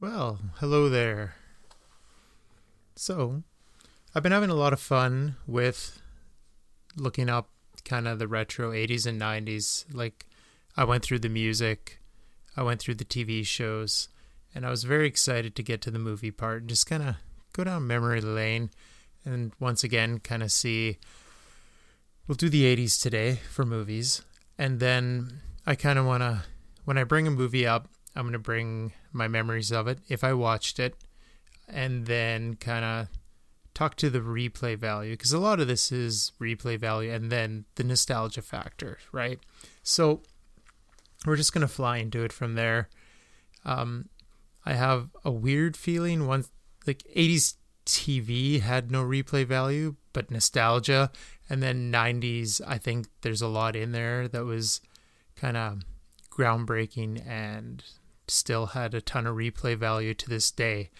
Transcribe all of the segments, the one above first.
Well, hello there. So, I've been having a lot of fun with looking up kind of the retro 80s and 90s. Like, I went through the music, I went through the TV shows, and I was very excited to get to the movie part and just kind of go down memory lane and once again kind of see. We'll do the 80s today for movies. And then I kind of want to, when I bring a movie up, I'm going to bring my memories of it if I watched it and then kind of talk to the replay value because a lot of this is replay value and then the nostalgia factor, right? So we're just to fly into it from there. Um, I have a weird feeling once like 80s TV had no replay value, but nostalgia, and then 90s, I think there's a lot in there that was kind of groundbreaking and still had a ton of replay value to this day.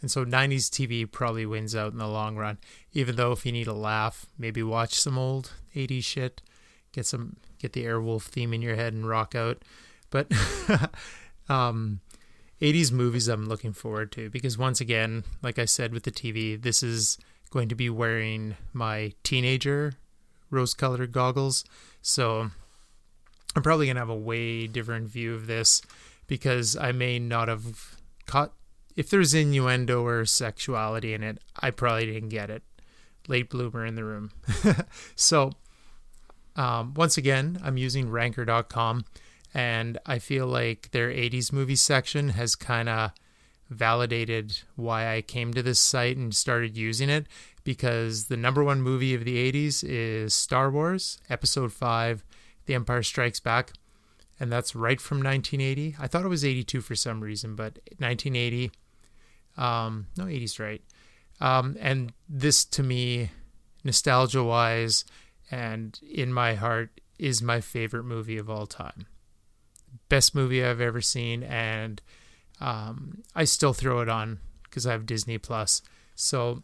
And so 90s TV probably wins out in the long run. Even though if you need a laugh, maybe watch some old 80s shit, get some get the Airwolf theme in your head and rock out. But um 80s movies I'm looking forward to because once again, like I said with the TV, this is going to be wearing my teenager rose-colored goggles. So I'm probably going to have a way different view of this because I may not have caught if there's innuendo or sexuality in it, I probably didn't get it. Late bloomer in the room. so um, once again, I'm using ranker.com and I feel like their 80s movie section has kind of validated why I came to this site and started using it because the number one movie of the 80s is Star Wars Episode 5 The Empire Strikes Back and that's right from 1980. I thought it was 82 for some reason, but 1980. Um, no, 80's right. Um, and this to me, nostalgia wise, and in my heart, is my favorite movie of all time. Best movie I've ever seen, and um, I still throw it on because I have Disney Plus. So,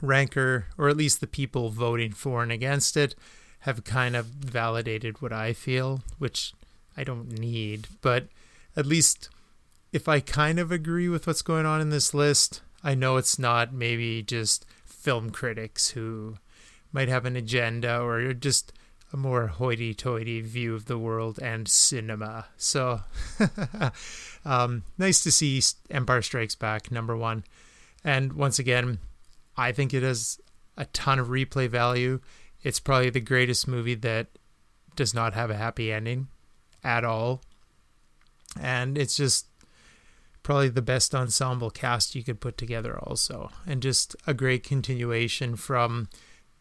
Ranker, or at least the people voting for and against it, have kind of validated what I feel, which I don't need, but at least if I kind of agree with what's going on in this list, I know it's not maybe just film critics who might have an agenda or just a more hoity toity view of the world and cinema. So, um, nice to see Empire Strikes Back, number one. And once again, I think it has a ton of replay value. It's probably the greatest movie that does not have a happy ending at all. And it's just probably the best ensemble cast you could put together, also. And just a great continuation from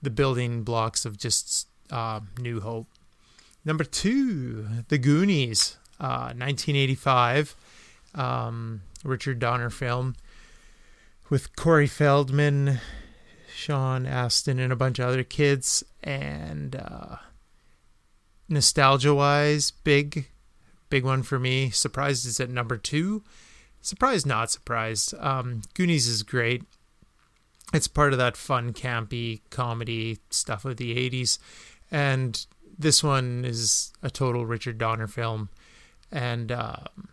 the building blocks of just uh, New Hope. Number two, The Goonies, uh, 1985, um, Richard Donner film with Corey Feldman, Sean Astin, and a bunch of other kids. And uh, nostalgia wise, big, big one for me. Surprised it's at number two. Surprised, not surprised. Um, Goonies is great. It's part of that fun, campy comedy stuff of the 80s. And this one is a total Richard Donner film. And um,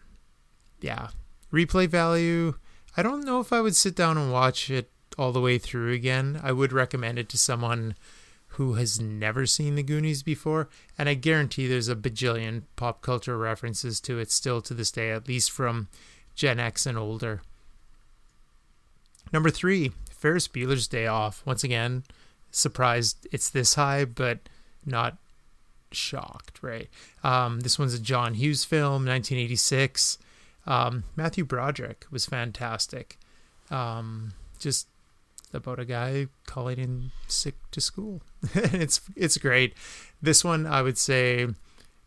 yeah, replay value. I don't know if I would sit down and watch it all the way through again. I would recommend it to someone who has never seen the Goonies before, and I guarantee there's a bajillion pop culture references to it still to this day, at least from Gen X and older. Number three, Ferris Bueller's Day Off. Once again, surprised it's this high, but not shocked, right? Um, this one's a John Hughes film, 1986. Um, Matthew Broderick was fantastic. Um, just about a guy calling in sick to school. it's it's great. This one I would say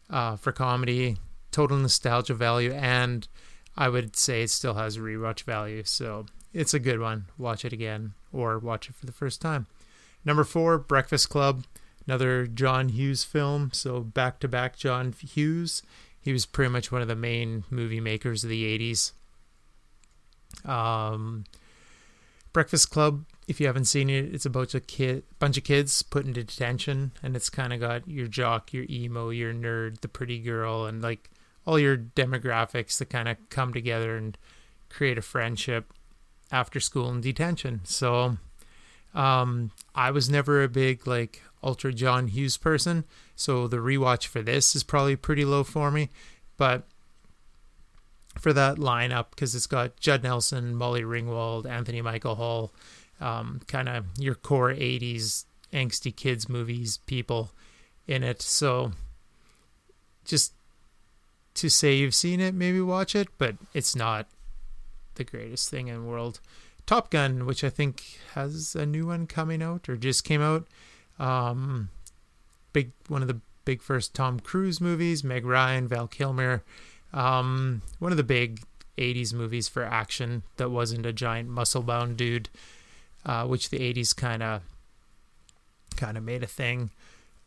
uh, for comedy, total nostalgia value, and I would say it still has rewatch value. So it's a good one. Watch it again or watch it for the first time. Number four, Breakfast Club, another John Hughes film. So back to back John Hughes. He was pretty much one of the main movie makers of the 80s. Um, Breakfast Club, if you haven't seen it, it's a bunch of kid, bunch of kids put into detention, and it's kind of got your jock, your emo, your nerd, the pretty girl, and like all your demographics that kind of come together and create a friendship after school in detention. So um, I was never a big like ultra John Hughes person, so the rewatch for this is probably pretty low for me. But for that lineup, because it's got Judd Nelson, Molly Ringwald, Anthony Michael Hall, um, kind of your core 80s angsty kids movies people in it. So just to say you've seen it, maybe watch it, but it's not the greatest thing in the world. Top Gun, which I think has a new one coming out or just came out. Um, big one of the big first Tom Cruise movies. Meg Ryan, Val Kilmer. Um, one of the big '80s movies for action that wasn't a giant muscle-bound dude, uh, which the '80s kind of kind of made a thing.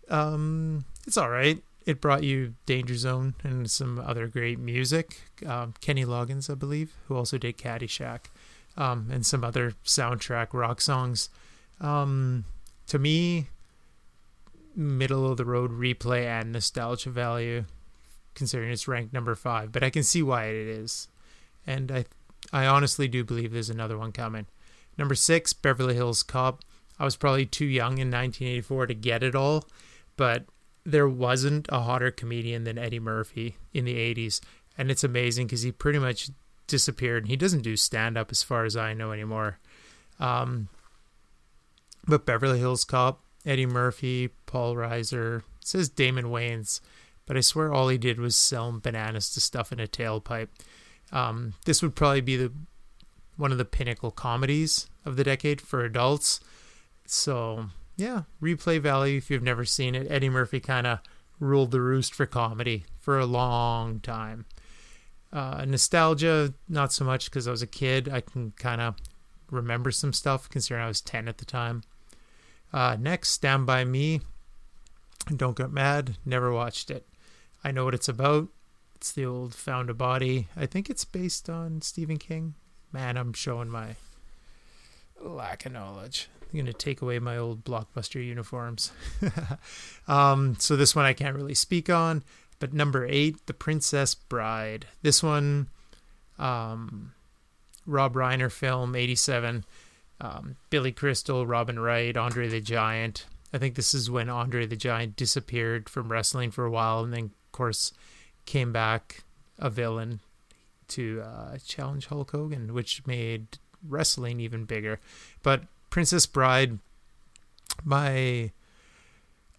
Um, it's all right. It brought you Danger Zone and some other great music. Um, Kenny Loggins, I believe, who also did Caddyshack um, and some other soundtrack rock songs. Um, to me, middle of the road replay and nostalgia value, considering it's ranked number five. But I can see why it is, and I, I honestly do believe there's another one coming. Number six, Beverly Hills Cop. I was probably too young in 1984 to get it all, but there wasn't a hotter comedian than Eddie Murphy in the 80s, and it's amazing because he pretty much disappeared. He doesn't do stand up as far as I know anymore. Um, but Beverly Hills Cop, Eddie Murphy, Paul Reiser, says Damon Wayans, but I swear all he did was sell bananas to stuff in a tailpipe. Um, this would probably be the one of the pinnacle comedies of the decade for adults. So yeah, replay value if you've never seen it. Eddie Murphy kind of ruled the roost for comedy for a long time. Uh, nostalgia, not so much because I was a kid. I can kind of remember some stuff considering I was 10 at the time. Uh, next, Stand By Me. Don't Get Mad. Never watched it. I know what it's about. It's the old Found a Body. I think it's based on Stephen King. Man, I'm showing my lack of knowledge. I'm going to take away my old blockbuster uniforms. um, so this one I can't really speak on. But number eight, The Princess Bride. This one, um, Rob Reiner film, 87. Um, Billy Crystal, Robin Wright, Andre the Giant. I think this is when Andre the Giant disappeared from wrestling for a while and then, of course, came back a villain to uh, challenge Hulk Hogan, which made wrestling even bigger. But Princess Bride, my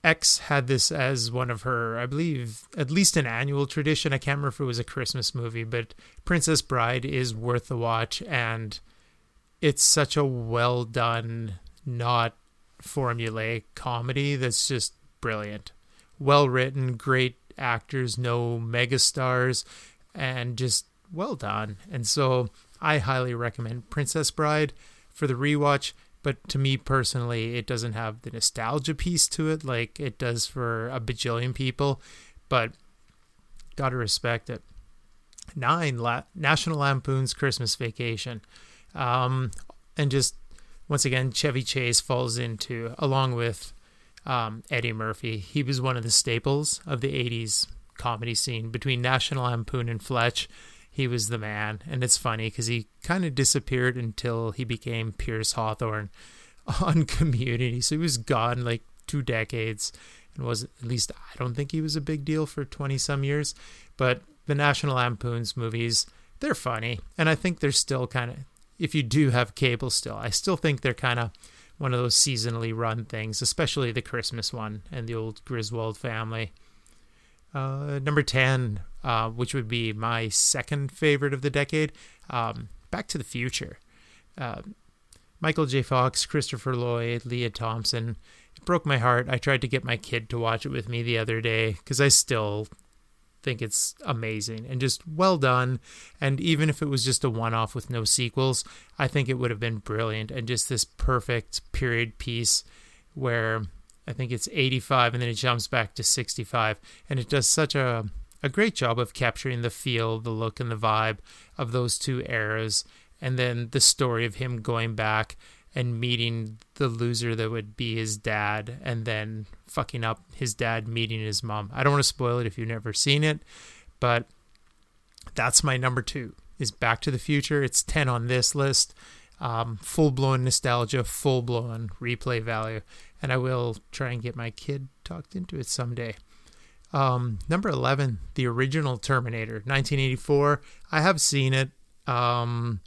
ex had this as one of her, I believe, at least an annual tradition. I can't remember if it was a Christmas movie, but Princess Bride is worth the watch, and it's such a well done, not formulaic comedy that's just brilliant. Well written, great actors, no megastars, and just well done. And so I highly recommend Princess Bride for the rewatch but to me personally, it doesn't have the nostalgia piece to it like it does for a bajillion people. But gotta respect it. Nine, La- National Lampoon's Christmas Vacation, um, and just once again, Chevy Chase falls into along with um, Eddie Murphy. He was one of the staples of the '80s comedy scene between National Lampoon and Fletch he was the man. And it's funny because he kind of disappeared until he became Pierce Hawthorne on Community. So he was gone like two decades and was at least I don't think he was a big deal for 20 some years. But the National Lampoon's movies, they're funny. And I think they're still kind of, if you do have cable still, I still think they're kind of one of those seasonally run things, especially the Christmas one and the old Griswold family. Uh, number 10, uh, which would be my second favorite of the decade, um, Back to the Future. Uh, Michael J. Fox, Christopher Lloyd, Lea Thompson. It broke my heart. I tried to get my kid to watch it with me the other day because I still think it's amazing and just well done. And even if it was just a one off with no sequels, I think it would have been brilliant and just this perfect period piece where I think it's 85 and then it jumps back to 65 and it does such a a great job of capturing the feel, the look and the vibe of those two eras and then the story of him going back and meeting the loser that would be his dad and then fucking up his dad meeting his mom. I don't want to spoil it if you've never seen it, but that's my number 2 is Back to the Future. It's 10 on this list. Um, full blown nostalgia, full blown replay value. And I will try and get my kid talked into it someday. Um, number 11, the original Terminator, 1984. I have seen it. Um,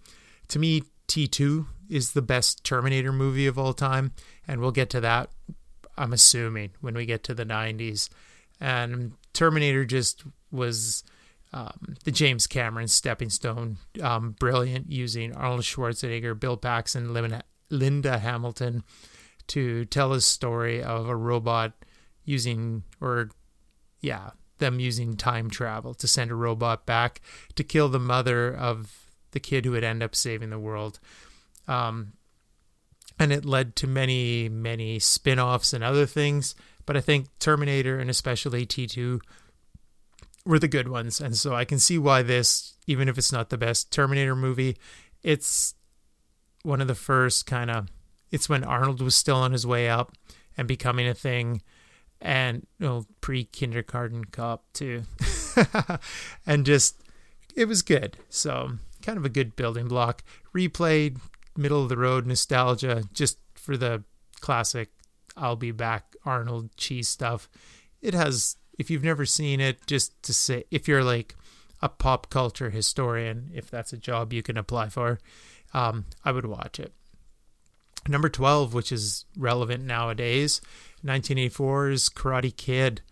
to me, T2 is the best Terminator movie of all time. And we'll get to that, I'm assuming, when we get to the 90s. And Terminator just was um, the James Cameron stepping stone. Um, brilliant using Arnold Schwarzenegger, Bill Paxton, Linda Hamilton to tell a story of a robot using, or yeah, them using time travel to send a robot back to kill the mother of the kid who would end up saving the world. Um, and it led to many, many spin offs and other things. But I think Terminator and especially T2 were the good ones. And so I can see why this, even if it's not the best Terminator movie, it's one of the first kind of, it's when Arnold was still on his way up and becoming a thing. And, you know, pre kindergarten cop too. and just, it was good. So kind of a good building block. Replayed, middle of the road nostalgia, just for the classic I'll be back Arnold cheese stuff. It has if you've never seen it, just to say, if you're like a pop culture historian, if that's a job you can apply for, um, I would watch it. Number 12, which is relevant nowadays, 1984's Karate Kid.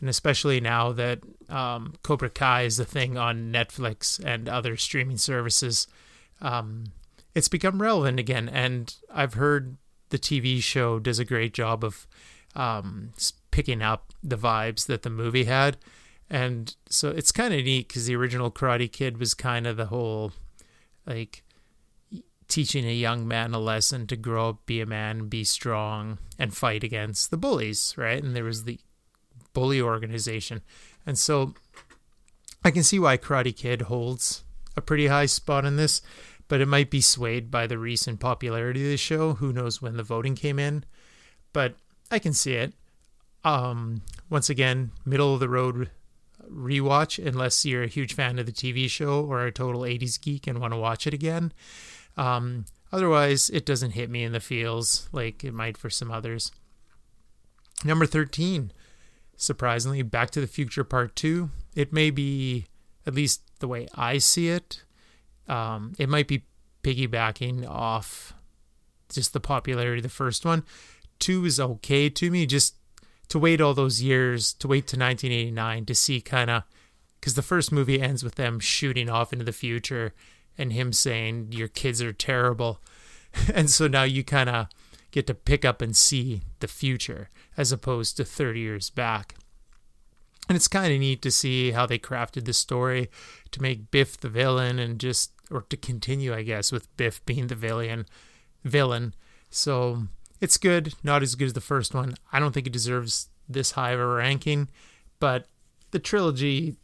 And especially now that um, Cobra Kai is the thing on Netflix and other streaming services, um, it's become relevant again. And I've heard the TV show does a great job of um, picking up the vibes that the movie had. And so it's kind of neat because the original Karate Kid was kind of the whole like teaching a young man a lesson to grow up, be a man, be strong, and fight against the bullies, right? And there was the bully organization. And so I can see why Karate Kid holds a pretty high spot in this, but it might be swayed by the recent popularity of the show. Who knows when the voting came in? But I can see it. Um, once again, middle of the road rewatch, unless you're a huge fan of the TV show or a total 80s geek and want to watch it again. Um, otherwise, it doesn't hit me in the feels like it might for some others. Number 13, surprisingly, Back to the Future Part 2. It may be, at least the way I see it, um, it might be piggybacking off just the popularity of the first one, two is okay to me. Just to wait all those years, to wait to 1989 to see kind of, because the first movie ends with them shooting off into the future and him saying, Your kids are terrible. and so now you kind of get to pick up and see the future as opposed to 30 years back. And it's kind of neat to see how they crafted the story to make Biff the villain and just, or to continue, I guess, with Biff being the villain. Villain. So it's good, not as good as the first one. I don't think it deserves this high of a ranking, but the trilogy,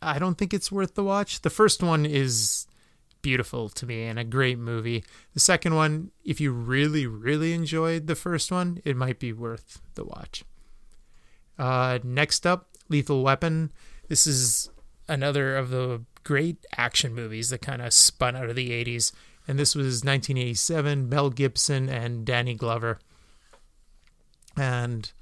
I don't think it's worth the watch. The first one is beautiful to me and a great movie. The second one, if you really, really enjoyed the first one, it might be worth the watch. Uh, next up, Lethal Weapon. This is another of the great action movies that kind of spun out of the 80s and this was 1987. Mel Gibson and Danny Glover, and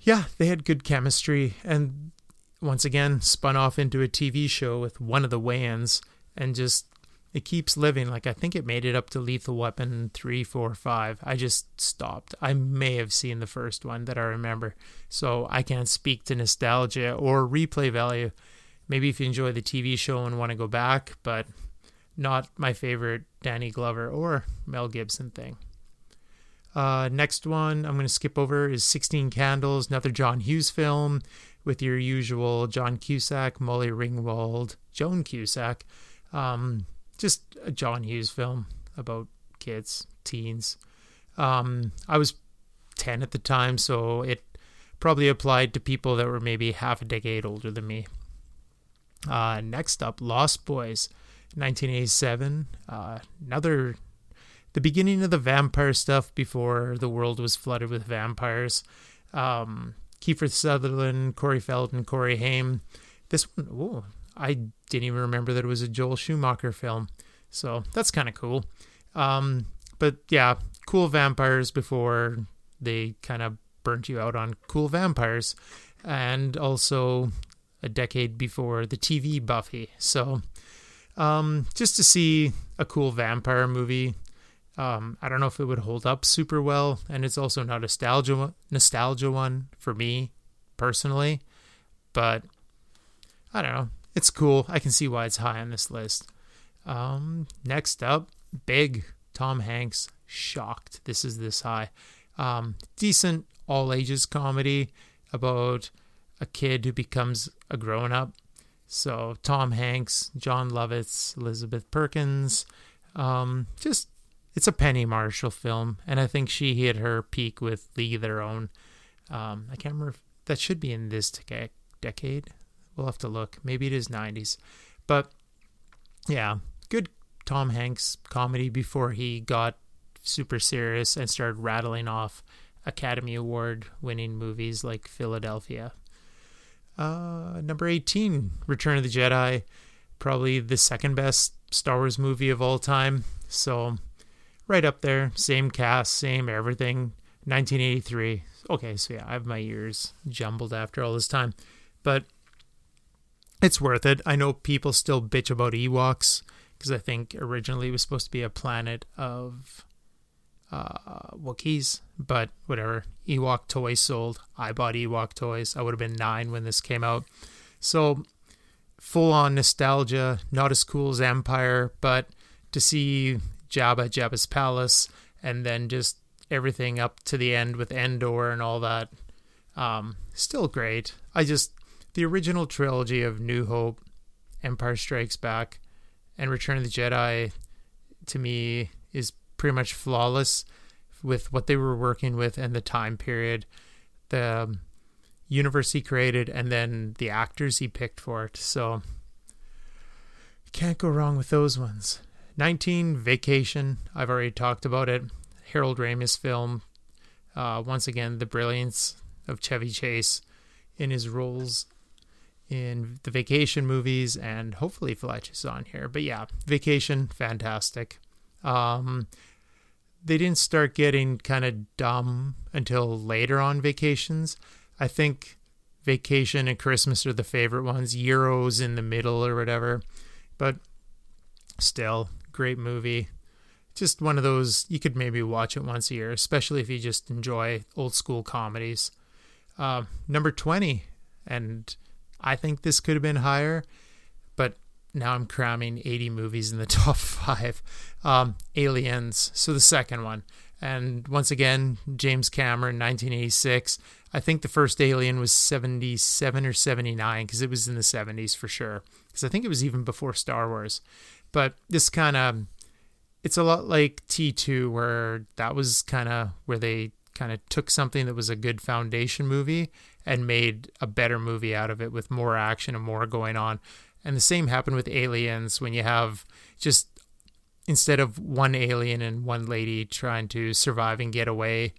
yeah, they had good chemistry, and once again spun off into a TV show with one of the Wayans, and just it keeps living. Like I think it made it up to Lethal Weapon three, four, five. I just stopped. I may have seen the first one that I remember, so I can't speak to nostalgia or replay value. Maybe if you enjoy the TV show and want to go back, but not my favorite Danny Glover or Mel Gibson thing. Uh, next one I'm going to skip over is 16 Candles, another John Hughes film with your usual John Cusack, Molly Ringwald, Joan Cusack. Um, just a John Hughes film about kids, teens. Um, I was 10 at the time, so it probably applied to people that were maybe half a decade older than me. Uh, next up, Lost Boys. 1987. Uh, another, the beginning of the vampire stuff before the world was flooded with vampires. Um, Kiefer Sutherland, Corey Feldman, Corey Haim. This one, ooh, I didn't even remember that it was a Joel Schumacher film. So that's kind of cool. Um, but yeah, cool vampires before they kind of burnt you out on cool vampires. And also a decade before the TV Buffy. So um, just to see a cool vampire movie. Um, I don't know if it would hold up super well, and it's also not a nostalgia nostalgia one for me personally, but I don't know. It's cool. I can see why it's high on this list. Um, next up, Big Tom Hanks. Shocked this is this high. Um, decent all ages comedy about a kid who becomes a grown up so Tom Hanks, Jon Lovitz, Elizabeth Perkins, um, just it's a Penny Marshall film, and I think she hit her peak with League of Their Own. Um, I can't remember if that should be in this decade. We'll have to look. Maybe it is 90s, but yeah, good Tom Hanks comedy before he got super serious and started rattling off Academy Award winning movies like Philadelphia. Uh, number 18, Return of the Jedi, probably the second best Star Wars movie of all time. So, right up there, same cast, same everything. 1983. Okay, so yeah, I have my ears jumbled after all this time, but it's worth it. I know people still bitch about Ewoks because I think originally it was supposed to be a planet of uh, Wookiees, but whatever. Ewok toys sold. I bought Ewok toys. I would have been nine when this came out. So full on nostalgia, not as cool as Empire, but to see Jabba, Jabba's palace, and then just everything up to the end with Endor and all that, um, still great. I just the original trilogy of New Hope, Empire Strikes Back, and Return of the Jedi, to me is pretty much flawless with what they were working with and the time period, the um, universe he created, and then the actors he picked for it. So can't go wrong with those ones. 19 Vacation. I've already talked about it. Harold Ramis film. Uh, once again, the brilliance of Chevy Chase in his roles in the Vacation movies, and hopefully Fletch is on here. But yeah, Vacation, fantastic. Um, they didn't start getting kind of dumb until later on vacations. I think vacation and Christmas are the favorite ones. Euros in the middle or whatever. But still, great movie. Just one of those you could maybe watch it once a year, especially if you just enjoy old school comedies. Uh, number 20, and I think this could have been higher, but now I'm cramming 80 movies in the top five. Um, Aliens, so the second one. And once again, James Cameron, 1986. I think the first Alien was 77 or 79 because it was in the 70s for sure. Because I think it was even before Star Wars. But this kind of, it's a lot like T2, where that was kind of where they kind of took something that was a good foundation movie and made a better movie out of it with more action and more going on. And the same happened with aliens when you have just instead of one alien and one lady trying to survive and get away,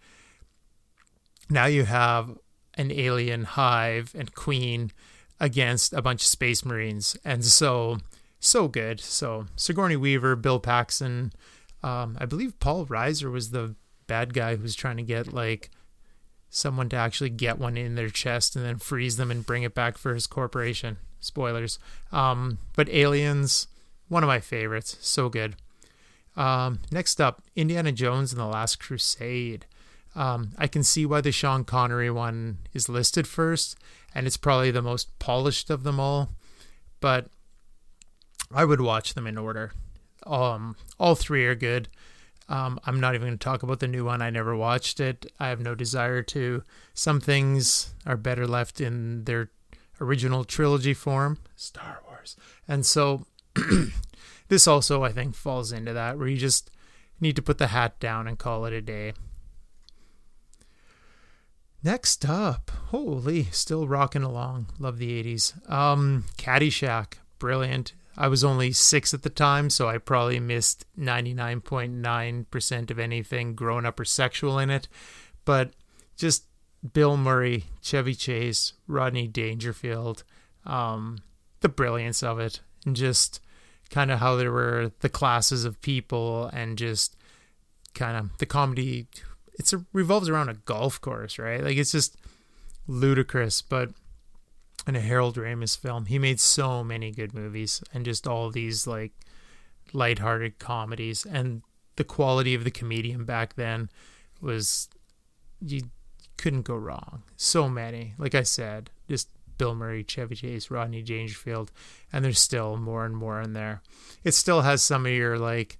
now you have an alien hive and queen against a bunch of space marines. And so, so good. So, Sigourney Weaver, Bill Paxton, um, I believe Paul Reiser was the bad guy who was trying to get like someone to actually get one in their chest and then freeze them and bring it back for his corporation. Spoilers. Um, but Aliens, one of my favorites. So good. Um, next up, Indiana Jones and the Last Crusade. Um, I can see why the Sean Connery one is listed first, and it's probably the most polished of them all. But I would watch them in order. Um, all three are good. Um, I'm not even going to talk about the new one. I never watched it. I have no desire to. Some things are better left in their original trilogy form, Star Wars. And so this also, I think, falls into that where you just need to put the hat down and call it a day. Next up, holy, still rocking along. Love the 80s. Um, Caddyshack, brilliant. I was only six at the time, so I probably missed 99.9% of anything grown up or sexual in it. But just Bill Murray, Chevy Chase, Rodney Dangerfield. Um, the brilliance of it and just kind of how there were the classes of people and just kind of the comedy It revolves around a golf course right like it's just ludicrous but in a Harold Ramis film. He made so many good movies and just all these like lighthearted comedies. And the quality of the comedian back then was you couldn't go wrong. So many. Like I said just Bill Murray, Chevy Chase, Rodney Dangerfield, and there's still more and more in there. It still has some of your like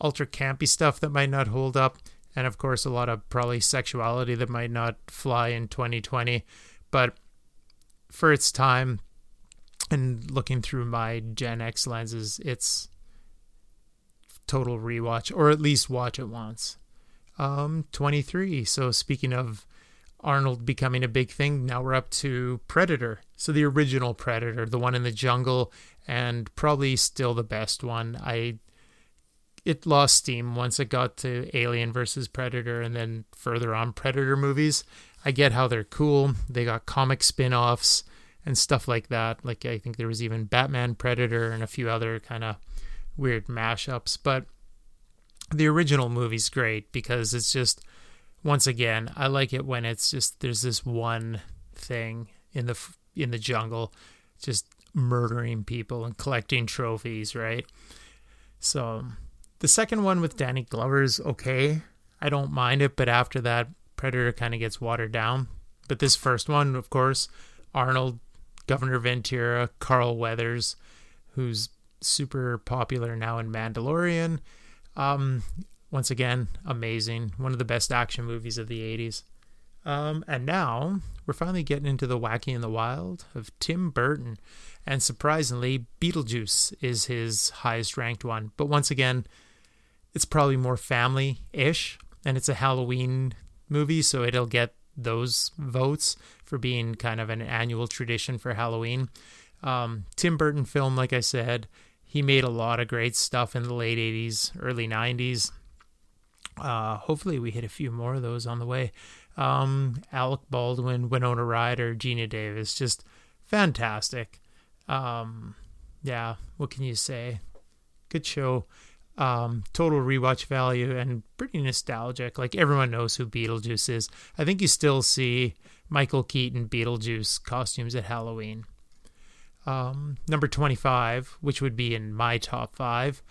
ultra campy stuff that might not hold up, and of course a lot of probably sexuality that might not fly in 2020, but for its time and looking through my Gen X lenses, it's total rewatch or at least watch it once. Um 23. So speaking of Arnold becoming a big thing. Now we're up to Predator. So the original Predator, the one in the jungle, and probably still the best one. I it lost steam once it got to Alien versus Predator and then further on Predator movies. I get how they're cool. They got comic spin-offs and stuff like that. Like I think there was even Batman Predator and a few other kind of weird mashups, but the original movie's great because it's just once again, I like it when it's just there's this one thing in the in the jungle, just murdering people and collecting trophies, right? So the second one with Danny Glover is okay. I don't mind it, but after that, Predator kind of gets watered down. But this first one, of course, Arnold, Governor Ventura, Carl Weathers, who's super popular now in Mandalorian. Um, once again, amazing. One of the best action movies of the 80s. Um, and now we're finally getting into the wacky in the wild of Tim Burton. And surprisingly, Beetlejuice is his highest ranked one. But once again, it's probably more family ish. And it's a Halloween movie, so it'll get those votes for being kind of an annual tradition for Halloween. Um, Tim Burton film, like I said, he made a lot of great stuff in the late 80s, early 90s. Uh, hopefully, we hit a few more of those on the way. Um, Alec Baldwin, Winona Ryder, Geena Davis, just fantastic. Um, yeah, what can you say? Good show. Um, total rewatch value and pretty nostalgic. Like everyone knows who Beetlejuice is. I think you still see Michael Keaton Beetlejuice costumes at Halloween. Um, number 25, which would be in my top five.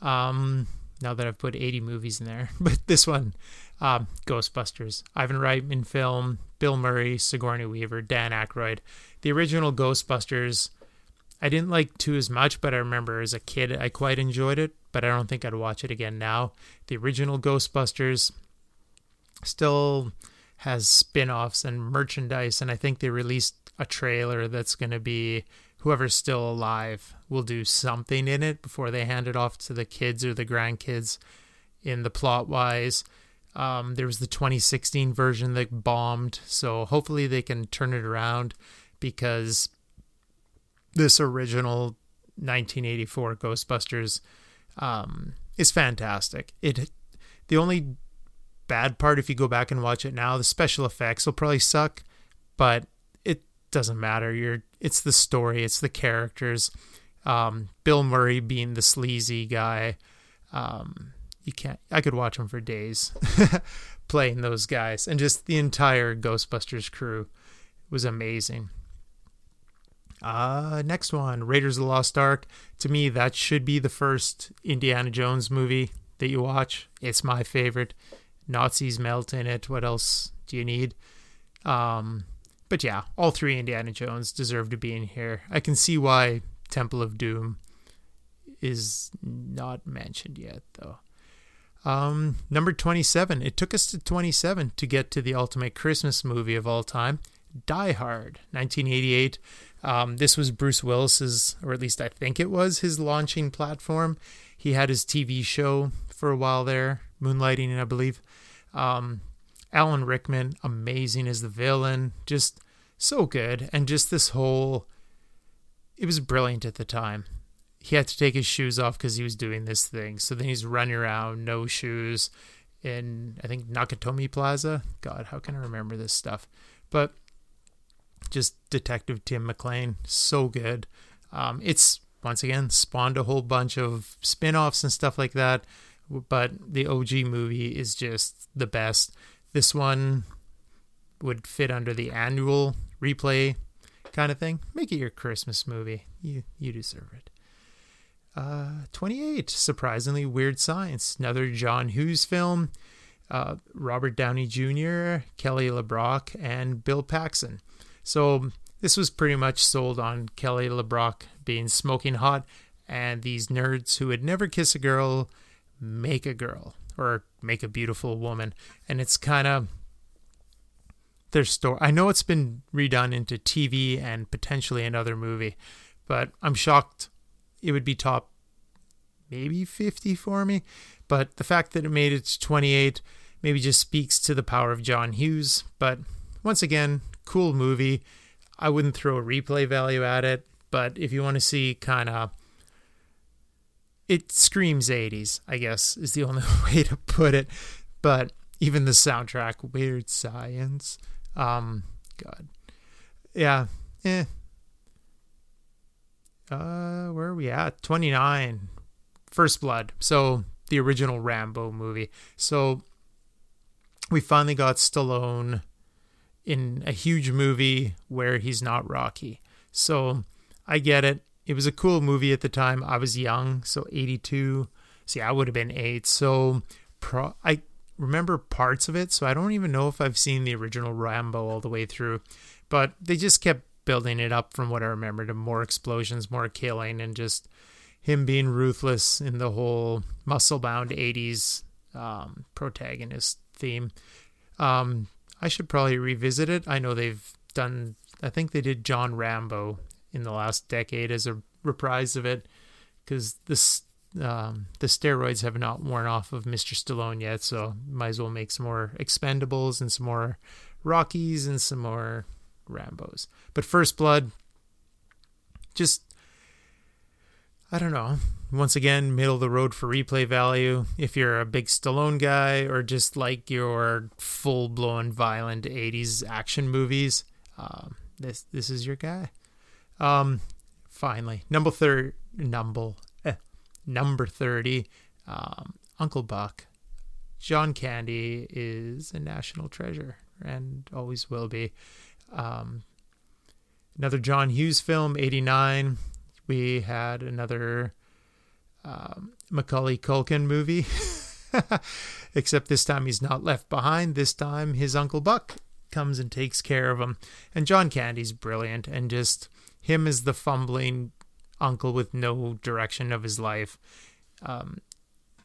Um, now that I've put 80 movies in there. But this one, um, Ghostbusters, Ivan Reitman film, Bill Murray, Sigourney Weaver, Dan Aykroyd. The original Ghostbusters, I didn't like two as much, but I remember as a kid I quite enjoyed it, but I don't think I'd watch it again now. The original Ghostbusters still has spin offs and merchandise, and I think they released a trailer that's going to be whoever's still alive will do something in it before they hand it off to the kids or the grandkids in the plot wise. Um, there was the 2016 version that bombed, so hopefully they can turn it around because this original 1984 Ghostbusters um, is fantastic. It the only bad part if you go back and watch it now, the special effects will probably suck, but it doesn't matter. You're it's the story, it's the characters. Um, Bill Murray being the sleazy guy. Um, you can't. I could watch him for days playing those guys, and just the entire Ghostbusters crew was amazing. Uh, next one, Raiders of the Lost Ark. To me, that should be the first Indiana Jones movie that you watch. It's my favorite. Nazis melt in it. What else do you need? Um, but yeah, all three Indiana Jones deserve to be in here. I can see why Temple of Doom is not mentioned yet, though. Um, number 27. It took us to 27 to get to the ultimate Christmas movie of all time, Die Hard, 1988. Um, this was Bruce Willis's, or at least I think it was, his launching platform. He had his TV show for a while there, Moonlighting, I believe. Um, Alan Rickman, amazing as the villain, just so good. And just this whole, it was brilliant at the time. He had to take his shoes off because he was doing this thing. So then he's running around, no shoes, in, I think, Nakatomi Plaza. God, how can I remember this stuff? But just Detective Tim McClane, so good. Um, it's once again spawned a whole bunch of spin-offs and stuff like that, but the OG movie is just the best. This one would fit under the annual replay kind of thing. Make it your Christmas movie. You you deserve it. Uh, 28, surprisingly weird science. Another John Hughes film. Uh, Robert Downey Jr., Kelly LeBrock, and Bill Paxton. So this was pretty much sold on Kelly LeBrock being smoking hot, and these nerds who would never kiss a girl make a girl or make a beautiful woman, and it's kind of their story. I know it's been redone into TV and potentially another movie, but I'm shocked it would be top maybe 50 for me. But the fact that it made it to 28 maybe just speaks to the power of John Hughes. But once again, cool movie. I wouldn't throw a replay value at it, but if you want to see kind of it screams 80s, I guess is the only way to put it. But even the soundtrack, Weird Science. Um god. Yeah. Eh, uh, where are we at? 29. First Blood. So the original Rambo movie. So we finally got Stallone in a huge movie where he's not Rocky. So I get it. It was a cool movie at the time. I was young, so 82. See, I would have been 8. So pro- I remember parts of it, so I don't even know if I've seen the original Rambo all the way through. But they just kept building it up from what I remember to more explosions, more killing, and just him being ruthless in the whole muscle bound 80s um, protagonist theme. Um, I should probably revisit it. I know they've done, I think they did John Rambo in the last decade as a reprise of it because this. Um, the steroids have not worn off of Mr. Stallone yet, so might as well make some more Expendables and some more Rockies and some more Rambos. But First Blood, just I don't know. Once again, middle of the road for replay value. If you're a big Stallone guy or just like your full blown violent '80s action movies, um, this this is your guy. Um, finally, number third, number eh, number thirty, um, Uncle Buck. John Candy is a national treasure and always will be. Um, another John Hughes film, 89. We had another um, Macaulay Culkin movie, except this time he's not left behind. This time his Uncle Buck comes and takes care of him. And John Candy's brilliant, and just him as the fumbling uncle with no direction of his life. Um,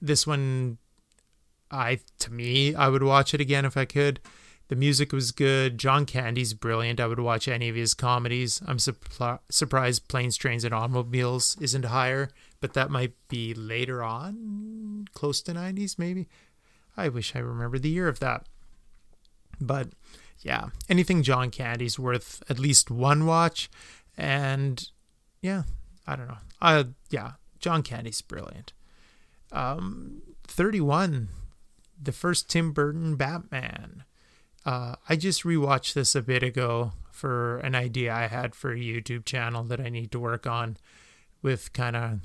this one, I to me, I would watch it again if I could. The music was good. John Candy's brilliant. I would watch any of his comedies. I'm surprised Planes, Trains, and Automobiles isn't higher, but that might be later on, close to 90s maybe. I wish I remember the year of that. But yeah, anything John Candy's worth at least one watch. And yeah, I don't know. Uh, yeah, John Candy's brilliant. Um, 31, the first Tim Burton Batman. Uh, I just rewatched this a bit ago for an idea I had for a YouTube channel that I need to work on with kind of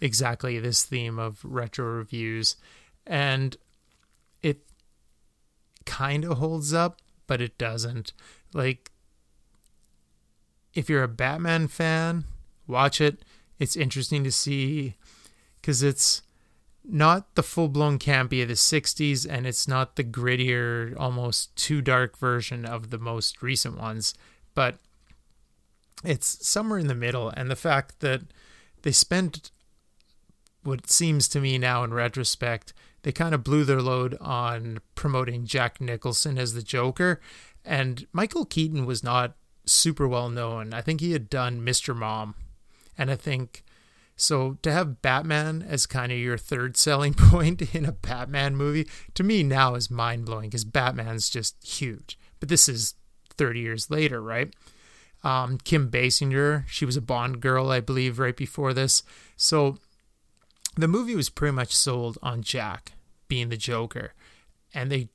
exactly this theme of retro reviews. And it kind of holds up, but it doesn't. Like, if you're a Batman fan, watch it. It's interesting to see because it's not the full blown campy of the 60s, and it's not the grittier, almost too dark version of the most recent ones, but it's somewhere in the middle. And the fact that they spent what seems to me now in retrospect, they kind of blew their load on promoting Jack Nicholson as the Joker. And Michael Keaton was not super well known. I think he had done Mr. Mom. And I think so to have Batman as kind of your third selling point in a Batman movie to me now is mind blowing because Batman's just huge. But this is 30 years later, right? Um, Kim Basinger, she was a Bond girl, I believe, right before this. So the movie was pretty much sold on Jack being the Joker, and they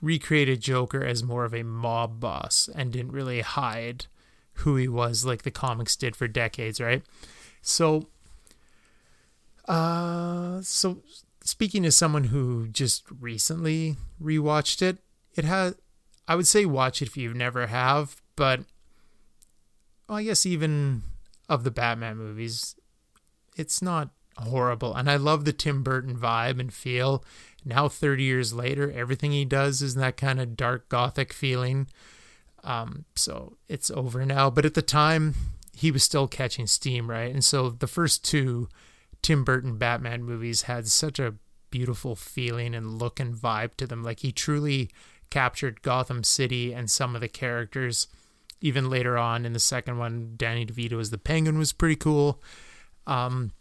recreated Joker as more of a mob boss and didn't really hide who he was like the comics did for decades, right? So, uh, so speaking as someone who just recently rewatched it, it has. I would say watch it if you never have, but well, I guess even of the Batman movies, it's not horrible. And I love the Tim Burton vibe and feel. Now, 30 years later, everything he does is that kind of dark gothic feeling. Um, so it's over now. But at the time, he was still catching steam, right? And so the first two Tim Burton Batman movies had such a beautiful feeling and look and vibe to them. Like he truly captured Gotham City and some of the characters. Even later on in the second one, Danny DeVito as the Penguin was pretty cool. Um,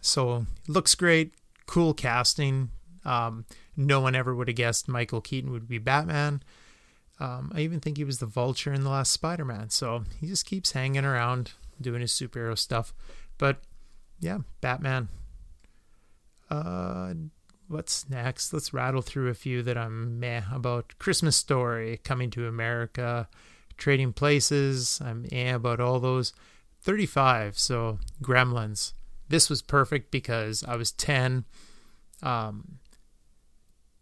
so looks great, cool casting. Um, no one ever would have guessed Michael Keaton would be Batman. Um, I even think he was the Vulture in the last Spider-Man. So he just keeps hanging around doing his superhero stuff. But yeah, Batman. Uh, what's next? Let's rattle through a few that I'm meh about. Christmas Story, Coming to America, Trading Places. I'm eh about all those. 35. So Gremlins. This was perfect because I was 10. Um,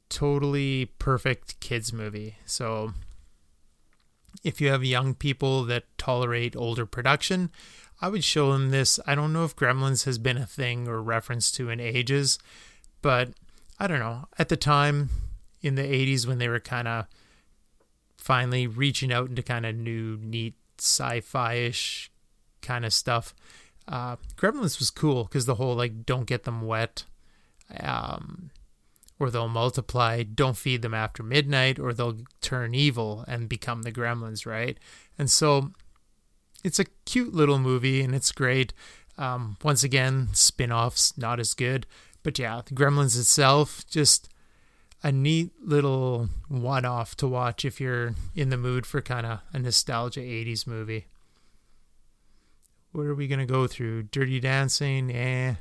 totally perfect kids movie. So if you have young people that tolerate older production, I would show them this. I don't know if Gremlins has been a thing or reference to in ages, but I don't know. At the time in the 80s when they were kind of finally reaching out into kind of new, neat sci fi ish kind of stuff, uh, Gremlins was cool because the whole like don't get them wet, um, or they'll multiply, don't feed them after midnight, or they'll turn evil and become the gremlins, right? And so it's a cute little movie and it's great. Um, once again, spin offs not as good. But yeah, the Gremlins itself, just a neat little one off to watch if you're in the mood for kind of a nostalgia 80s movie. What are we to go through? Dirty Dancing, eh.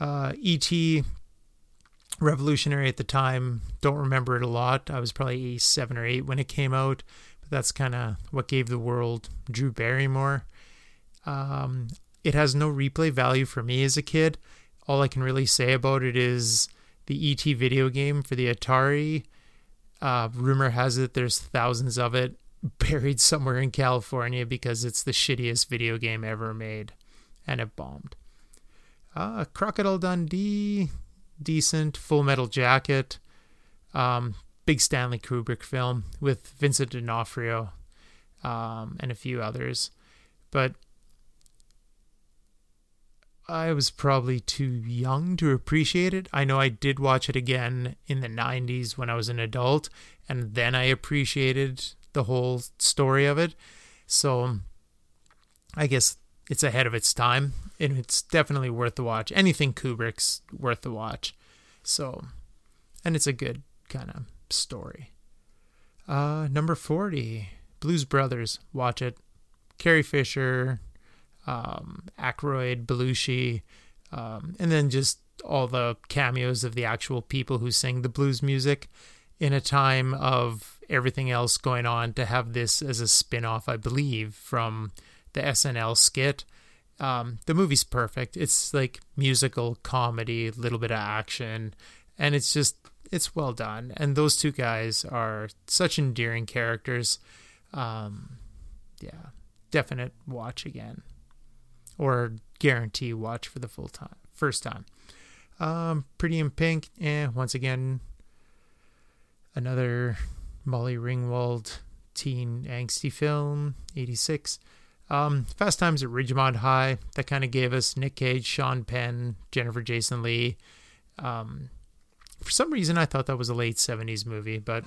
Uh, E.T., revolutionary at the time. Don't remember it a lot. I was probably seven or eight when it came out but that's kind of what gave the world Drew Barrymore. Um, it has no replay value for me as a kid. All I can really say about it is the ET video game for the Atari. Uh, rumor has it there's thousands of it buried somewhere in California because it's the shittiest video game ever made, and it bombed. Uh, Crocodile Dundee, decent. Full Metal Jacket, um, big Stanley Kubrick film with Vincent D'Onofrio um, and a few others. But I was probably too young to appreciate it. I know I did watch it again in the 90s when I was an adult, and then I appreciated the whole story of it. So I guess it's ahead of its time, and it's definitely worth the watch. Anything Kubrick's worth the watch. So, and it's a good kind of story. Uh, number 40, Blues Brothers. Watch it. Carrie Fisher, um, Aykroyd, Belushi, um, and then just all the cameos of the actual people who sing the blues music in a time of everything else going on to have this as a spin-off i believe from the snl skit um, the movie's perfect it's like musical comedy a little bit of action and it's just it's well done, and those two guys are such endearing characters. Um, yeah, definite watch again, or guarantee watch for the full time, first time. Um, Pretty in Pink, eh, once again, another Molly Ringwald teen angsty film, 86. Um, Fast Times at Ridgemont High, that kind of gave us Nick Cage, Sean Penn, Jennifer Jason Leigh. Um, for some reason, I thought that was a late 70s movie, but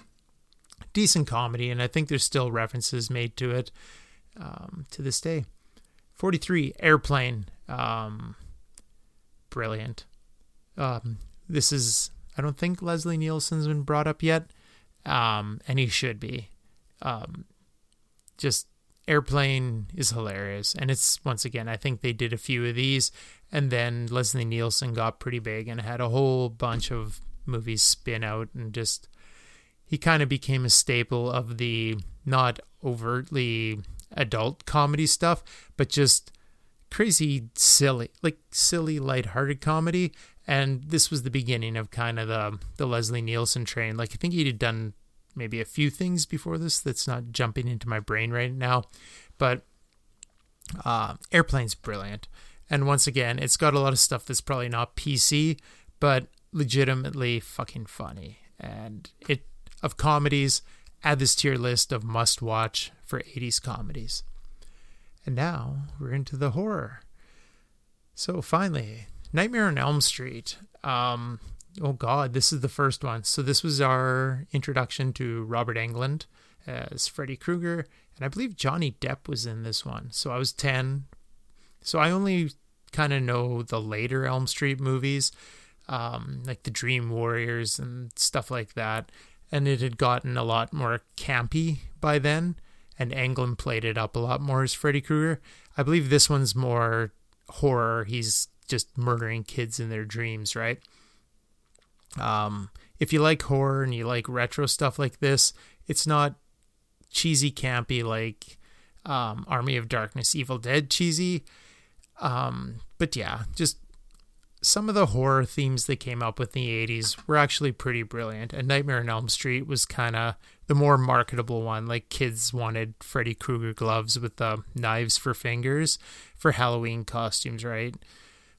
decent comedy, and I think there's still references made to it um, to this day. 43, Airplane. Um, brilliant. Um, this is, I don't think Leslie Nielsen's been brought up yet, um, and he should be. Um, just Airplane is hilarious. And it's, once again, I think they did a few of these, and then Leslie Nielsen got pretty big and had a whole bunch of movies spin out and just he kind of became a staple of the not overtly adult comedy stuff, but just crazy silly, like silly, lighthearted comedy. And this was the beginning of kind of the the Leslie Nielsen train. Like I think he'd done maybe a few things before this that's not jumping into my brain right now, but uh, Airplane's brilliant. And once again, it's got a lot of stuff that's probably not PC, but legitimately fucking funny. And it of comedies, add this to your list of must watch for 80s comedies. And now we're into the horror. So finally, Nightmare on Elm Street. Um, oh God, this is the first one. So this was our introduction to Robert Englund as Freddy Krueger, and I believe Johnny Depp was in this one. So I was ten. So I only kind of know the later Elm Street movies, um, like the Dream Warriors and stuff like that. And it had gotten a lot more campy by then, and Englund played it up a lot more as Freddy Krueger. I believe this one's more horror. He's just murdering kids in their dreams, right? Um, if you like horror and you like retro stuff like this, it's not cheesy, campy like um, Army of Darkness, Evil Dead cheesy. Um, but yeah, just some of the horror themes they came up with in the 80s were actually pretty brilliant. And Nightmare on Elm Street was kind of the more marketable one. Like kids wanted Freddy Krueger gloves with the knives for fingers for Halloween costumes, right?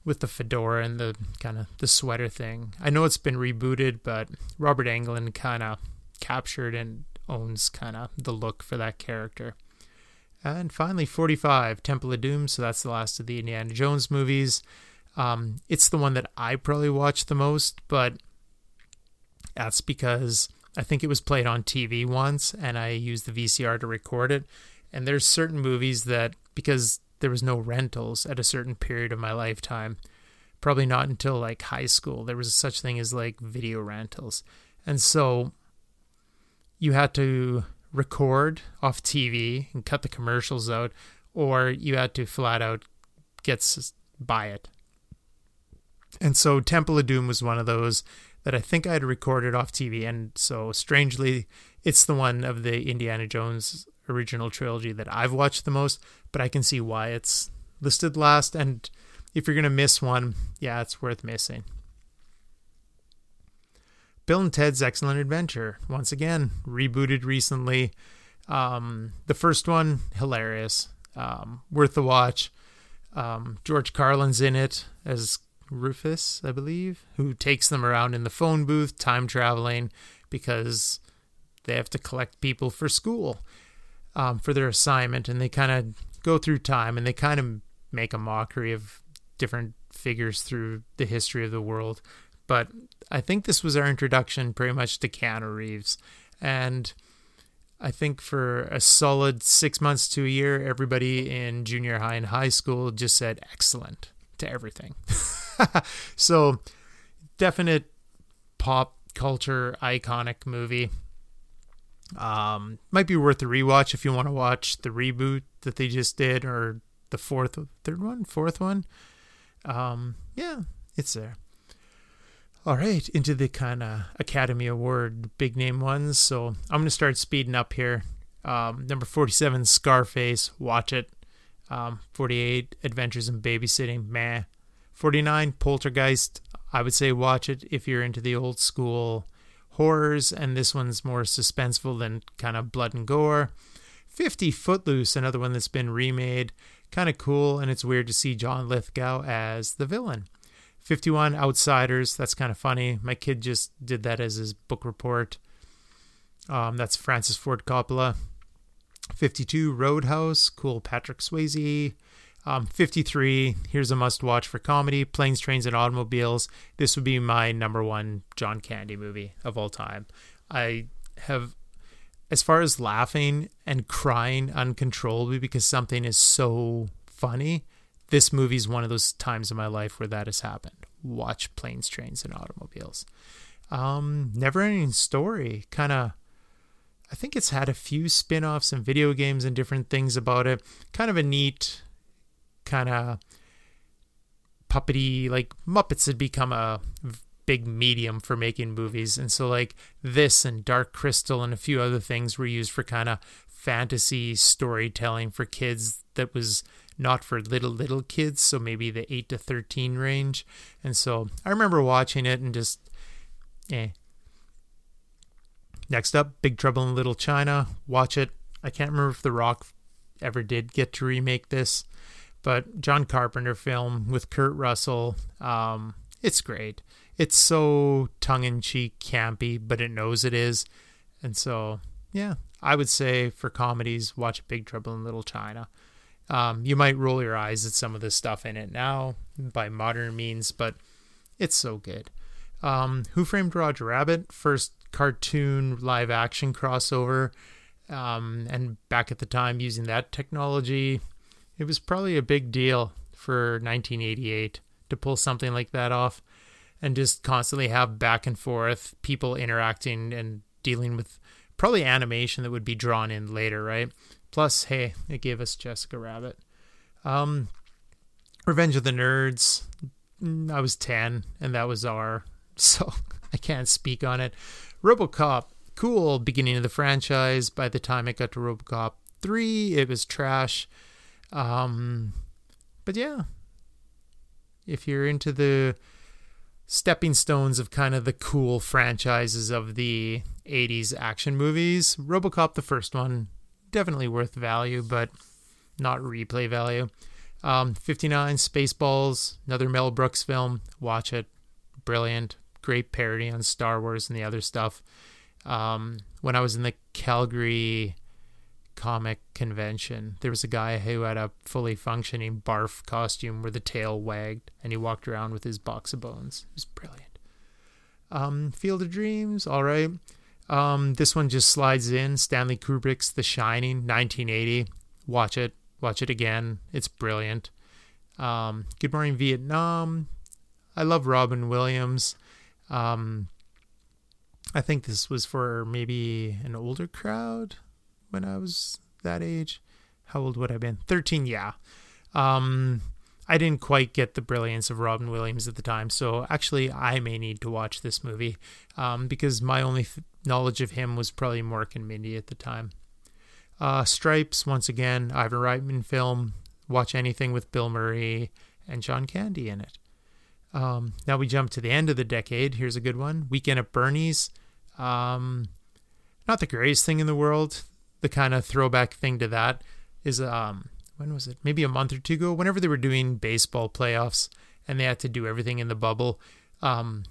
With the fedora and the kind of the sweater thing. I know it's been rebooted, but Robert Englund kind of captured and owns kind of the look for that character. And finally, 45, Temple of Doom. So that's the last of the Indiana Jones movies. Um, it's the one that I probably watched the most, but that's because I think it was played on TV once and I used the VCR to record it. And there's certain movies that, because there was no rentals at a certain period of my lifetime. Probably not until like high school there was such thing as like video rentals. And so you had to record off TV and cut the commercials out or you had to flat out get buy it. And so Temple of Doom was one of those that I think I had recorded off TV and so strangely it's the one of the Indiana Jones original trilogy that I've watched the most, but I can see why it's listed last. And if you're going to miss one, yeah, it's worth missing. Bill and Ted's Excellent Adventure, once again, rebooted recently. Um, the first one, hilarious, um, worth the watch. Um, George Carlin's in it as Rufus, I believe, who takes them around in the phone booth, time traveling, because they have to collect people for school um, for their assignment, and they kind of go through time and they kind of make a mockery of different figures through the history of the world. But I think this was our introduction pretty much to Keanu Reeves. And I think for a solid six months to a year, everybody in junior high and high school just said excellent to everything. so, definite pop culture iconic movie. Um, might be worth a rewatch if you want to watch the reboot that they just did, or the fourth, third one, fourth one. Um, yeah, it's there. All right, into the kind of Academy Award big name ones. So I'm gonna start speeding up here. Um, number 47, Scarface. Watch it. Um, 48, Adventures in Babysitting. Meh. 49, Poltergeist. I would say watch it if you're into the old school horrors, and this one's more suspenseful than kind of blood and gore. 50 Footloose, another one that's been remade. Kind of cool, and it's weird to see John Lithgow as the villain. 51 Outsiders, that's kind of funny. My kid just did that as his book report. Um, that's Francis Ford Coppola. 52 Roadhouse, cool Patrick Swayze. Um, 53, here's a must watch for comedy Planes, Trains, and Automobiles. This would be my number one John Candy movie of all time. I have, as far as laughing and crying uncontrollably because something is so funny, this movie is one of those times in my life where that has happened. Watch Planes, Trains, and Automobiles. Um, Never Ending Story, kind of. I think it's had a few spin offs and video games and different things about it. Kind of a neat kind of puppety like Muppets had become a big medium for making movies. And so, like, this and Dark Crystal and a few other things were used for kind of fantasy storytelling for kids that was not for little, little kids. So maybe the 8 to 13 range. And so I remember watching it and just, eh. Next up, Big Trouble in Little China. Watch it. I can't remember if The Rock ever did get to remake this, but John Carpenter film with Kurt Russell. Um, it's great. It's so tongue in cheek, campy, but it knows it is. And so, yeah, I would say for comedies, watch Big Trouble in Little China. Um, you might roll your eyes at some of the stuff in it now by modern means, but it's so good. Um, Who Framed Roger Rabbit? First cartoon live action crossover. Um, and back at the time, using that technology, it was probably a big deal for 1988 to pull something like that off and just constantly have back and forth people interacting and dealing with probably animation that would be drawn in later, right? Plus, hey, it gave us Jessica Rabbit. Um, Revenge of the Nerds. Mm, I was 10 and that was R, so I can't speak on it. Robocop, cool beginning of the franchise. By the time it got to Robocop 3, it was trash. Um, but yeah, if you're into the stepping stones of kind of the cool franchises of the 80s action movies, Robocop, the first one, definitely worth value, but not replay value. Um, 59 Spaceballs, another Mel Brooks film. Watch it. Brilliant. Great parody on Star Wars and the other stuff. Um, when I was in the Calgary comic convention, there was a guy who had a fully functioning barf costume where the tail wagged and he walked around with his box of bones. It was brilliant. Um, Field of Dreams, all right. Um, this one just slides in. Stanley Kubrick's The Shining, 1980. Watch it. Watch it again. It's brilliant. Um, Good Morning Vietnam. I love Robin Williams. Um, I think this was for maybe an older crowd when I was that age. How old would I have been? 13, yeah. Um, I didn't quite get the brilliance of Robin Williams at the time, so actually, I may need to watch this movie um, because my only knowledge of him was probably Mork and Mindy at the time. Uh, Stripes, once again, Ivan Reitman film. Watch anything with Bill Murray and John Candy in it. Um, now we jump to the end of the decade. Here's a good one Weekend at Bernie's. Um, not the greatest thing in the world. The kind of throwback thing to that is um, when was it? Maybe a month or two ago. Whenever they were doing baseball playoffs and they had to do everything in the bubble, um,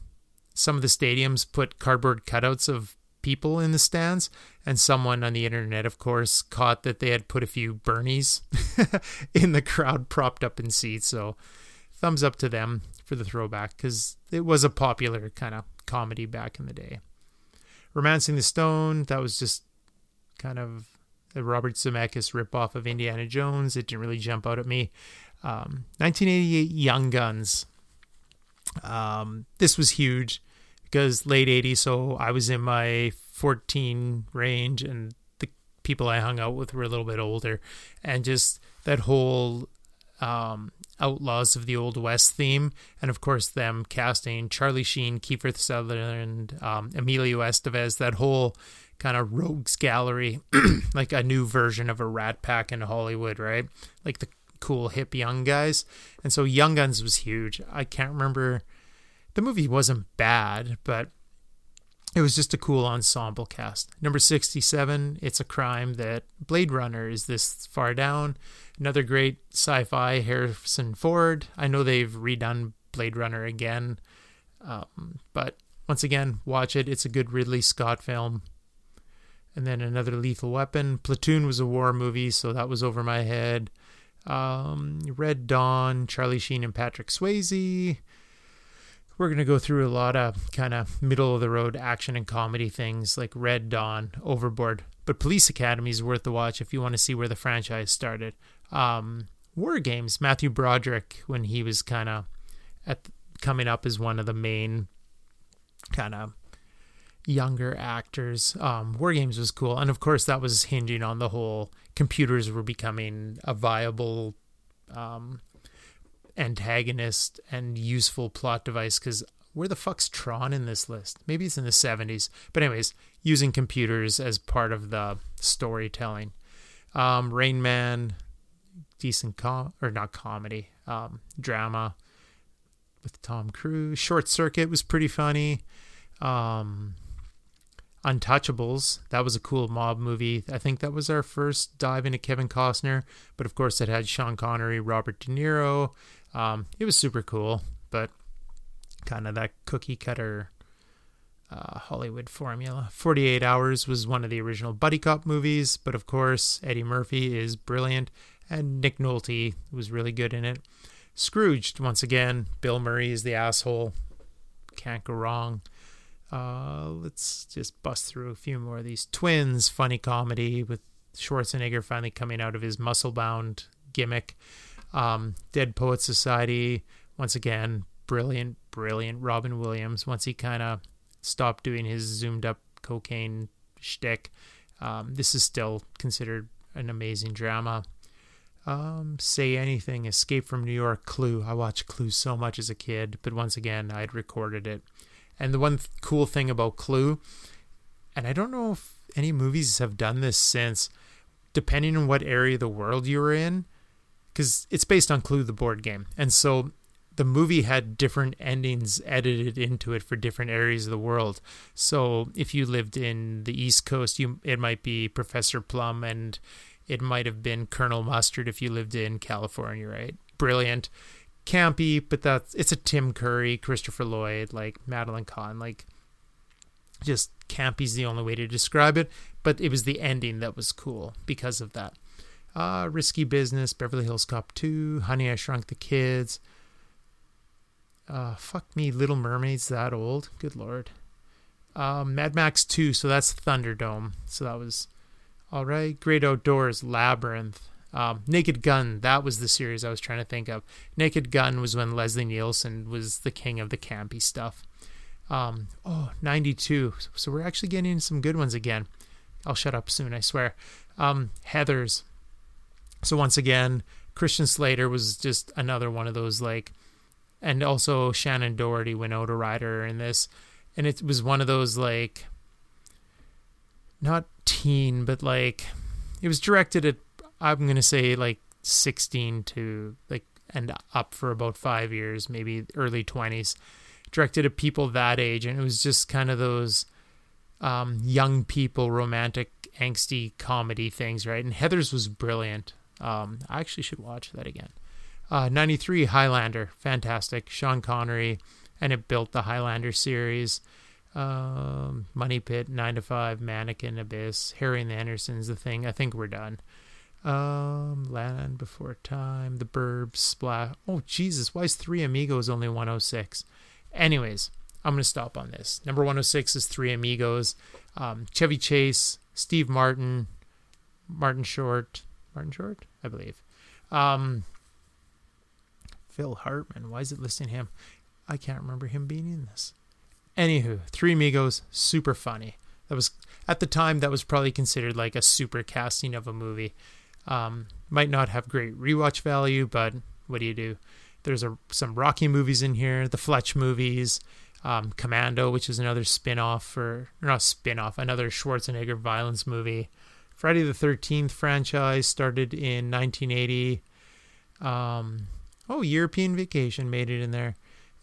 some of the stadiums put cardboard cutouts of people in the stands, and someone on the internet, of course, caught that they had put a few Bernies in the crowd propped up in seats. So, thumbs up to them for the throwback because it was a popular kind of comedy back in the day. Romancing the Stone, that was just kind of a Robert Zemeckis ripoff of Indiana Jones. It didn't really jump out at me. Um, 1988 Young Guns. Um, this was huge because late 80s, so I was in my 14 range and the people I hung out with were a little bit older. And just that whole um, Outlaws of the Old West theme, and of course them casting Charlie Sheen, Kiefer Sutherland, um, Emilio Estevez, that whole kind of rogues gallery, like a new version of a Rat Pack in Hollywood, right? Like the cool hip young guys. And so Young Guns was huge. I can't remember. The movie wasn't bad, but it was just a cool ensemble cast. Number 67, It's a Crime that Blade Runner is this far down. Another great sci fi, Harrison Ford. I know they've redone Blade Runner again, um, but once again, watch it. It's a good Ridley Scott film. And then another Lethal Weapon. Platoon was a war movie, so that was over my head. Um, Red Dawn, Charlie Sheen and Patrick Swayze. We're going to go through a lot of kind of middle of the road action and comedy things like Red Dawn, Overboard. But Police Academy is worth the watch if you want to see where the franchise started um, War Games. Matthew Broderick, when he was kind of at coming up as one of the main kind of younger actors. Um, War Games was cool, and of course that was hinging on the whole computers were becoming a viable um, antagonist and useful plot device because where the fuck's Tron in this list? Maybe it's in the 70s. But, anyways, using computers as part of the storytelling. Um, Rain Man, decent com or not comedy, um, drama with Tom Cruise. Short Circuit was pretty funny. Um, Untouchables, that was a cool mob movie. I think that was our first dive into Kevin Costner, but of course it had Sean Connery, Robert De Niro. Um, it was super cool, but kind of that cookie cutter uh, Hollywood formula. 48 Hours was one of the original Buddy Cop movies, but of course Eddie Murphy is brilliant, and Nick Nolte was really good in it. Scrooged, once again, Bill Murray is the asshole. Can't go wrong. Uh, let's just bust through a few more of these. Twins, funny comedy with Schwarzenegger finally coming out of his muscle bound gimmick. Um, Dead Poet Society, once again, brilliant, brilliant. Robin Williams, once he kind of stopped doing his zoomed up cocaine shtick, um, this is still considered an amazing drama. Um, Say Anything, Escape from New York, Clue. I watched Clue so much as a kid, but once again, I had recorded it. And the one th- cool thing about Clue, and I don't know if any movies have done this since, depending on what area of the world you were in, because it's based on Clue, the board game. And so the movie had different endings edited into it for different areas of the world. So if you lived in the East Coast, you it might be Professor Plum, and it might have been Colonel Mustard if you lived in California, right? Brilliant campy, but that's it's a Tim Curry, Christopher Lloyd, like Madeline Kahn, like just campy's the only way to describe it. But it was the ending that was cool because of that. Uh, Risky Business, Beverly Hills Cop 2, Honey I Shrunk the Kids. Uh, fuck me, Little Mermaid's that old. Good lord. Uh, Mad Max 2, so that's Thunderdome. So that was all right. Great Outdoors, Labyrinth. Um, Naked Gun, that was the series I was trying to think of. Naked Gun was when Leslie Nielsen was the king of the campy stuff. Um, oh, 92. So we're actually getting some good ones again. I'll shut up soon, I swear. Um, Heathers. So once again, Christian Slater was just another one of those like, and also Shannen Doherty, Winona Ryder in this, and it was one of those like, not teen, but like, it was directed at I'm gonna say like 16 to like and up for about five years, maybe early 20s. Directed at people that age, and it was just kind of those um, young people romantic angsty comedy things, right? And Heathers was brilliant. Um, I actually should watch that again. Uh, 93 Highlander, fantastic. Sean Connery, and it built the Highlander series. Um, Money Pit, 9 to 5, Mannequin, Abyss, Harry and the Hendersons, The Thing. I think we're done. Um, Land Before Time, The Burbs, Splash. Oh, Jesus, why is Three Amigos only 106? Anyways, I'm going to stop on this. Number 106 is Three Amigos. Um, Chevy Chase, Steve Martin, Martin Short, Martin Short, I believe. Um, Phil Hartman, why is it listing him? I can't remember him being in this. Anywho, Three Amigos, super funny. That was at the time that was probably considered like a super casting of a movie. Um, might not have great rewatch value, but what do you do? There's a, some Rocky movies in here, the Fletch movies, um, Commando, which is another spin off, or not spin off, another Schwarzenegger violence movie. Friday the 13th franchise started in 1980. Um, oh, European Vacation made it in there.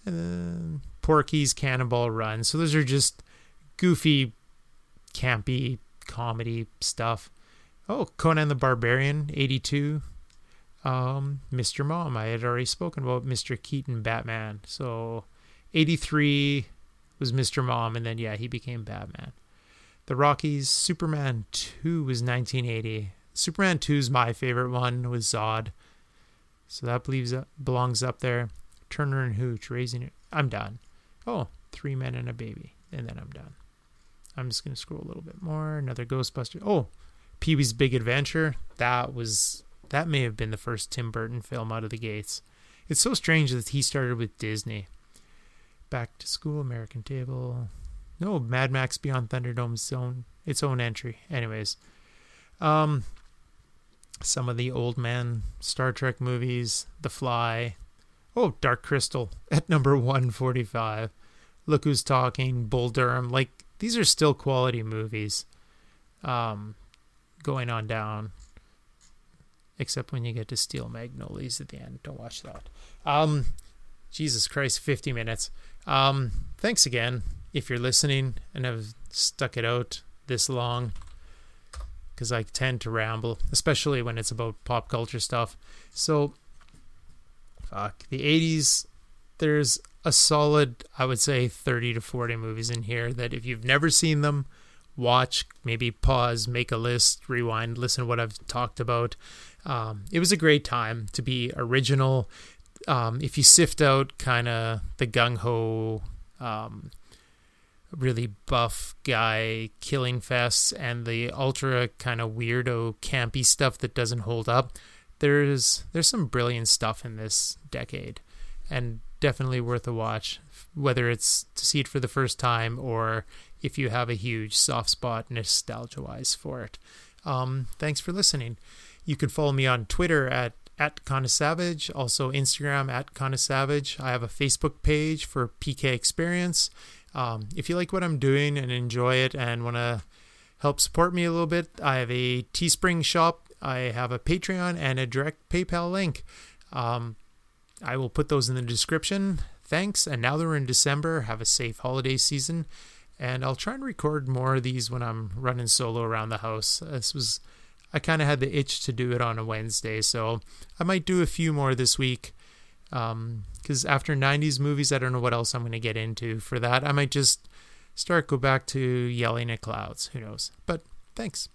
Uh, Porky's Cannonball Run. So those are just goofy, campy comedy stuff. Oh, Conan the Barbarian, 82. Um, Mr. Mom, I had already spoken about Mr. Keaton Batman. So 83 was Mr. Mom, and then, yeah, he became Batman. The Rockies, Superman 2 was 1980. Superman 2 is my favorite one with Zod. So that believes, belongs up there. Turner and Hooch, raising it. I'm done. Oh, three men and a baby. And then I'm done. I'm just going to scroll a little bit more. Another Ghostbuster. Oh, Pee Wee's Big Adventure, that was that may have been the first Tim Burton film out of the gates. It's so strange that he started with Disney. Back to School, American Tail. No, Mad Max Beyond Thunderdome's own its own entry. Anyways, um, some of the old man Star Trek movies, The Fly. Oh, Dark Crystal at number one forty five. Look Who's Talking, Bull Durham. Like these are still quality movies. Um, going on down. Except when you get to Steel Magnolias at the end. Don't watch that. Um, Jesus Christ, 50 minutes. Um, thanks again if you're listening and have stuck it out this long because I tend to ramble, especially when it's about pop culture stuff. So, fuck, the 80s, there's a solid, I would say, 30 to 40 movies in here that if you've never seen them, watch, maybe pause, make a list, rewind, listen to what I've talked about. Um, it was a great time to be original. Um, if you sift out kind of the gung ho, um, really buff guy killing fests and the ultra kind of weirdo campy stuff that doesn't hold up, there's there's some brilliant stuff in this decade, and definitely worth a watch. Whether it's to see it for the first time or if you have a huge soft spot nostalgia wise for it. Um, thanks for listening. You can follow me on Twitter at at Savage, also Instagram at Savage. I have a Facebook page for PK Experience. Um, if you like what I'm doing and enjoy it and want to help support me a little bit, I have a Teespring shop, I have a Patreon, and a direct PayPal link. Um, I will put those in the description. Thanks. And now that we're in December, have a safe holiday season. And I'll try and record more of these when I'm running solo around the house. This was I kind of had the itch to do it on a Wednesday, so I might do a few more this week. Because um, after 90s movies, I don't know what else I'm going to get into for that. I might just start go back to yelling at clouds. Who knows? But thanks.